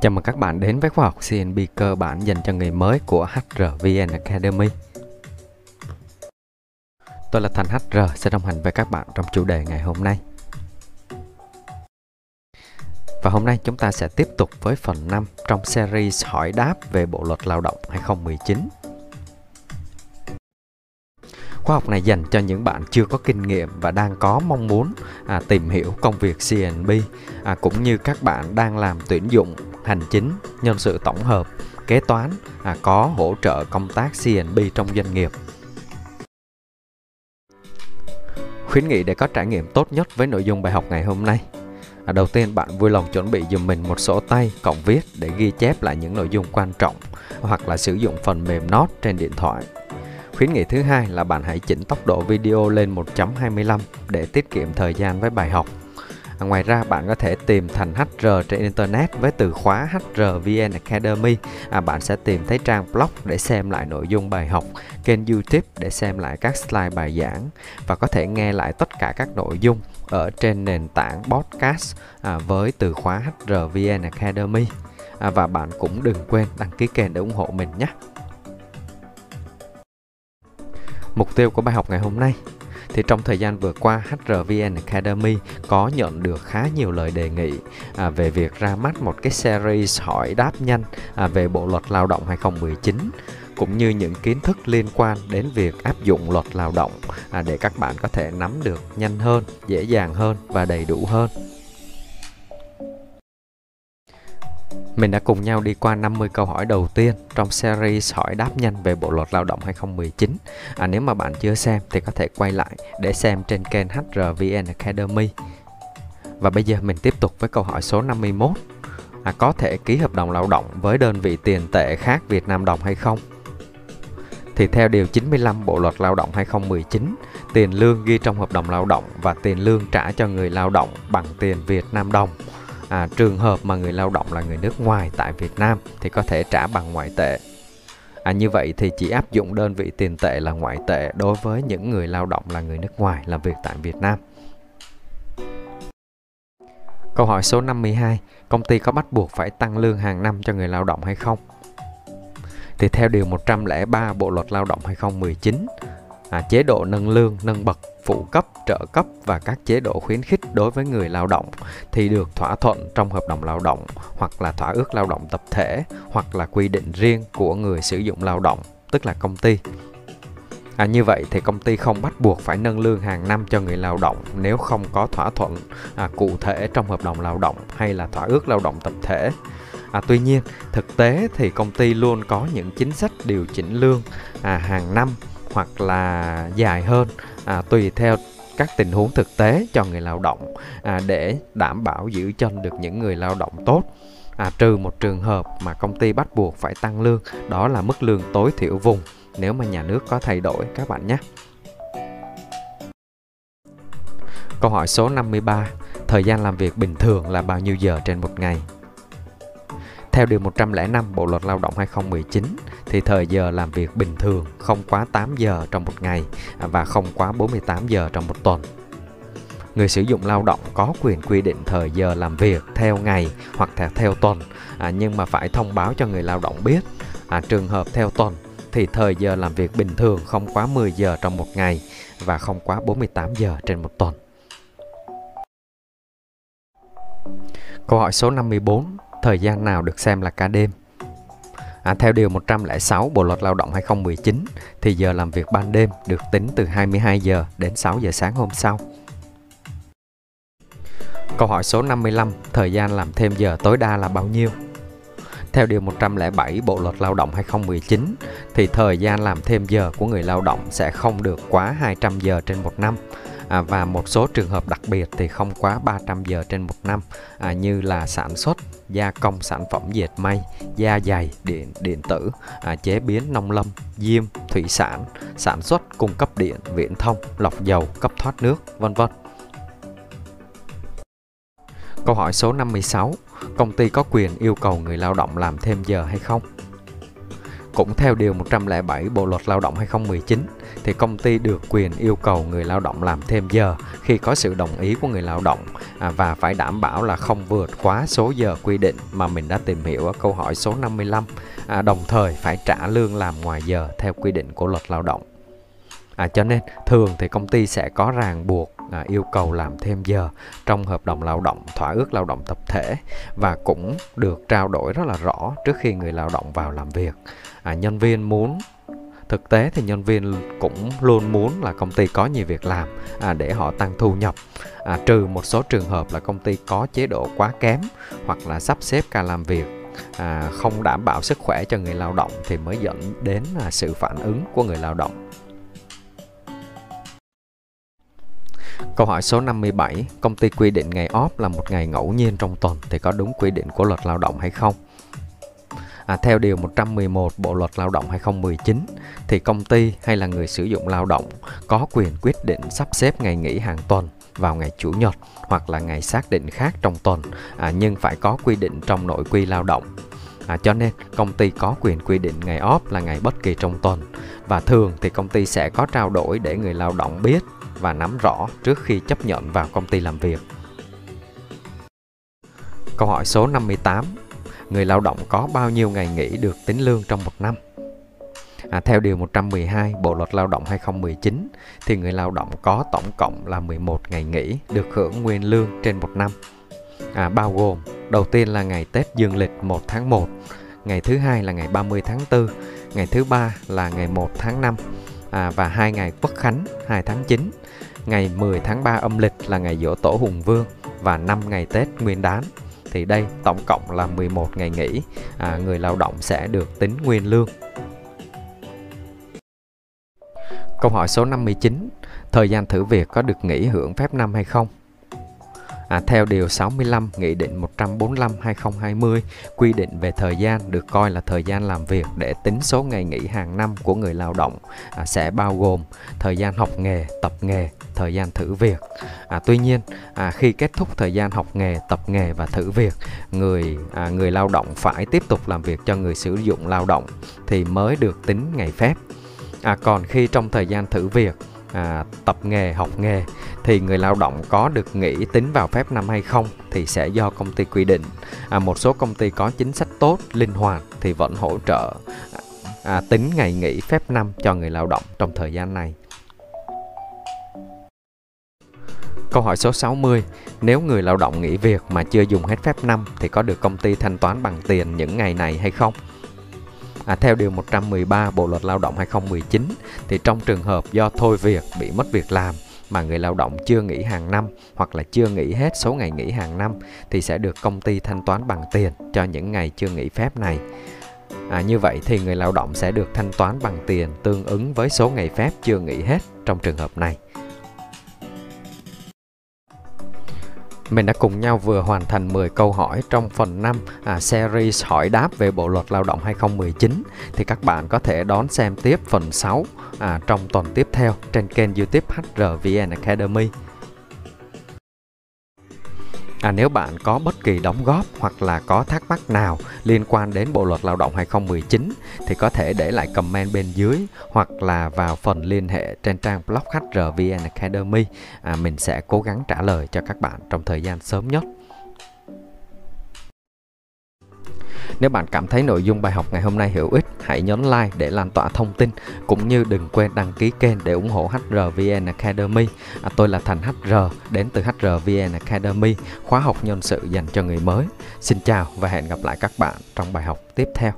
Chào mừng các bạn đến với khóa học CNB cơ bản dành cho người mới của HRVN Academy. Tôi là Thành HR sẽ đồng hành với các bạn trong chủ đề ngày hôm nay. Và hôm nay chúng ta sẽ tiếp tục với phần 5 trong series hỏi đáp về Bộ luật Lao động 2019. Khóa học này dành cho những bạn chưa có kinh nghiệm và đang có mong muốn à, tìm hiểu công việc CNB à, cũng như các bạn đang làm tuyển dụng hành chính, nhân sự tổng hợp, kế toán à, có hỗ trợ công tác CNB trong doanh nghiệp. Khuyến nghị để có trải nghiệm tốt nhất với nội dung bài học ngày hôm nay. À, đầu tiên bạn vui lòng chuẩn bị dùm mình một sổ tay cộng viết để ghi chép lại những nội dung quan trọng hoặc là sử dụng phần mềm Note trên điện thoại. Khuyến nghị thứ hai là bạn hãy chỉnh tốc độ video lên 1.25 để tiết kiệm thời gian với bài học. Ngoài ra bạn có thể tìm thành HR trên Internet với từ khóa HRVN Academy. À, bạn sẽ tìm thấy trang blog để xem lại nội dung bài học, kênh YouTube để xem lại các slide bài giảng và có thể nghe lại tất cả các nội dung ở trên nền tảng podcast à, với từ khóa HRVN Academy. À, và bạn cũng đừng quên đăng ký kênh để ủng hộ mình nhé. Mục tiêu của bài học ngày hôm nay thì trong thời gian vừa qua HRVN Academy có nhận được khá nhiều lời đề nghị à, về việc ra mắt một cái series hỏi đáp nhanh à, về Bộ luật Lao động 2019 cũng như những kiến thức liên quan đến việc áp dụng luật lao động à, để các bạn có thể nắm được nhanh hơn, dễ dàng hơn và đầy đủ hơn. Mình đã cùng nhau đi qua 50 câu hỏi đầu tiên trong series hỏi đáp nhanh về Bộ luật Lao động 2019. À, nếu mà bạn chưa xem thì có thể quay lại để xem trên kênh HRVN Academy. Và bây giờ mình tiếp tục với câu hỏi số 51. À, có thể ký hợp đồng lao động với đơn vị tiền tệ khác Việt Nam đồng hay không? Thì theo Điều 95 Bộ Luật Lao động 2019, tiền lương ghi trong hợp đồng lao động và tiền lương trả cho người lao động bằng tiền Việt Nam đồng – à, trường hợp mà người lao động là người nước ngoài tại Việt Nam thì có thể trả bằng ngoại tệ. À, như vậy thì chỉ áp dụng đơn vị tiền tệ là ngoại tệ đối với những người lao động là người nước ngoài làm việc tại Việt Nam. Câu hỏi số 52, công ty có bắt buộc phải tăng lương hàng năm cho người lao động hay không? Thì theo điều 103 Bộ luật Lao động 2019, à, chế độ nâng lương, nâng bậc, phụ cấp, trợ cấp và các chế độ khuyến khích đối với người lao động thì được thỏa thuận trong hợp đồng lao động hoặc là thỏa ước lao động tập thể hoặc là quy định riêng của người sử dụng lao động, tức là công ty. À, như vậy thì công ty không bắt buộc phải nâng lương hàng năm cho người lao động nếu không có thỏa thuận à, cụ thể trong hợp đồng lao động hay là thỏa ước lao động tập thể. À, tuy nhiên, thực tế thì công ty luôn có những chính sách điều chỉnh lương à, hàng năm hoặc là dài hơn à, tùy theo các tình huống thực tế cho người lao động à, để đảm bảo giữ chân được những người lao động tốt à, trừ một trường hợp mà công ty bắt buộc phải tăng lương đó là mức lương tối thiểu vùng nếu mà nhà nước có thay đổi các bạn nhé Câu hỏi số 53 Thời gian làm việc bình thường là bao nhiêu giờ trên một ngày? Theo Điều 105 Bộ Luật Lao động 2019 thì thời giờ làm việc bình thường không quá 8 giờ trong một ngày và không quá 48 giờ trong một tuần. Người sử dụng lao động có quyền quy định thời giờ làm việc theo ngày hoặc theo, tuần à, nhưng mà phải thông báo cho người lao động biết. À, trường hợp theo tuần thì thời giờ làm việc bình thường không quá 10 giờ trong một ngày và không quá 48 giờ trên một tuần. Câu hỏi số 54 thời gian nào được xem là ca đêm. À, theo Điều 106 Bộ Luật Lao động 2019 thì giờ làm việc ban đêm được tính từ 22 giờ đến 6 giờ sáng hôm sau. Câu hỏi số 55, thời gian làm thêm giờ tối đa là bao nhiêu? Theo Điều 107 Bộ Luật Lao động 2019 thì thời gian làm thêm giờ của người lao động sẽ không được quá 200 giờ trên một năm à, và một số trường hợp đặc biệt thì không quá 300 giờ trên một năm à, như là sản xuất, gia công sản phẩm dệt may, da dày, điện điện tử, à, chế biến nông lâm, diêm, thủy sản, sản xuất, cung cấp điện, viễn thông, lọc dầu, cấp thoát nước, vân vân. Câu hỏi số 56, công ty có quyền yêu cầu người lao động làm thêm giờ hay không? Cũng theo điều 107 Bộ luật Lao động 2019 thì công ty được quyền yêu cầu người lao động làm thêm giờ khi có sự đồng ý của người lao động à, và phải đảm bảo là không vượt quá số giờ quy định mà mình đã tìm hiểu ở câu hỏi số 55 à, đồng thời phải trả lương làm ngoài giờ theo quy định của luật lao động. À, cho nên thường thì công ty sẽ có ràng buộc à, yêu cầu làm thêm giờ trong hợp đồng lao động, thỏa ước lao động tập thể và cũng được trao đổi rất là rõ trước khi người lao động vào làm việc. À, nhân viên muốn thực tế thì nhân viên cũng luôn muốn là công ty có nhiều việc làm à, để họ tăng thu nhập à, trừ một số trường hợp là công ty có chế độ quá kém hoặc là sắp xếp ca làm việc à, không đảm bảo sức khỏe cho người lao động thì mới dẫn đến à, sự phản ứng của người lao động Câu hỏi số 57, công ty quy định ngày off là một ngày ngẫu nhiên trong tuần thì có đúng quy định của luật lao động hay không? À, theo điều 111 Bộ luật Lao động 2019 thì công ty hay là người sử dụng lao động có quyền quyết định sắp xếp ngày nghỉ hàng tuần vào ngày chủ nhật hoặc là ngày xác định khác trong tuần à, nhưng phải có quy định trong nội quy lao động. À, cho nên công ty có quyền quy định ngày off là ngày bất kỳ trong tuần và thường thì công ty sẽ có trao đổi để người lao động biết và nắm rõ trước khi chấp nhận vào công ty làm việc. Câu hỏi số 58. Người lao động có bao nhiêu ngày nghỉ được tính lương trong một năm? À, theo Điều 112 Bộ Luật Lao động 2019 thì người lao động có tổng cộng là 11 ngày nghỉ được hưởng nguyên lương trên một năm. À, bao gồm đầu tiên là ngày Tết Dương lịch 1 tháng 1, ngày thứ hai là ngày 30 tháng 4, ngày thứ ba là ngày 1 tháng 5 à, và hai ngày Quốc Khánh 2 tháng 9, ngày 10 tháng 3 âm lịch là ngày dỗ tổ Hùng Vương và 5 ngày Tết Nguyên đán. Thì đây tổng cộng là 11 ngày nghỉ, à, người lao động sẽ được tính nguyên lương. Câu hỏi số 59, thời gian thử việc có được nghỉ hưởng phép năm hay không? À, theo Điều 65 Nghị định 145-2020 quy định về thời gian được coi là thời gian làm việc để tính số ngày nghỉ hàng năm của người lao động à, sẽ bao gồm thời gian học nghề, tập nghề, thời gian thử việc. À, tuy nhiên, à, khi kết thúc thời gian học nghề, tập nghề và thử việc, người à, người lao động phải tiếp tục làm việc cho người sử dụng lao động thì mới được tính ngày phép. À, còn khi trong thời gian thử việc à, tập nghề học nghề thì người lao động có được nghỉ tính vào phép năm hay không thì sẽ do công ty quy định à, một số công ty có chính sách tốt linh hoạt thì vẫn hỗ trợ à, tính ngày nghỉ phép năm cho người lao động trong thời gian này Câu hỏi số 60. Nếu người lao động nghỉ việc mà chưa dùng hết phép năm thì có được công ty thanh toán bằng tiền những ngày này hay không? À, theo Điều 113 Bộ Luật Lao động 2019 thì trong trường hợp do thôi việc bị mất việc làm mà người lao động chưa nghỉ hàng năm hoặc là chưa nghỉ hết số ngày nghỉ hàng năm thì sẽ được công ty thanh toán bằng tiền cho những ngày chưa nghỉ phép này. À, như vậy thì người lao động sẽ được thanh toán bằng tiền tương ứng với số ngày phép chưa nghỉ hết trong trường hợp này. Mình đã cùng nhau vừa hoàn thành 10 câu hỏi trong phần 5 à, series hỏi đáp về Bộ luật Lao động 2019 thì các bạn có thể đón xem tiếp phần 6 à, trong tuần tiếp theo trên kênh YouTube HRVN Academy. À, nếu bạn có bất kỳ đóng góp hoặc là có thắc mắc nào liên quan đến Bộ luật Lao động 2019 thì có thể để lại comment bên dưới hoặc là vào phần liên hệ trên trang blog HRVN Academy. À, mình sẽ cố gắng trả lời cho các bạn trong thời gian sớm nhất. Nếu bạn cảm thấy nội dung bài học ngày hôm nay hữu ích, hãy nhấn like để lan tỏa thông tin cũng như đừng quên đăng ký kênh để ủng hộ HRVN Academy. À, tôi là Thành HR đến từ HRVN Academy, khóa học nhân sự dành cho người mới. Xin chào và hẹn gặp lại các bạn trong bài học tiếp theo.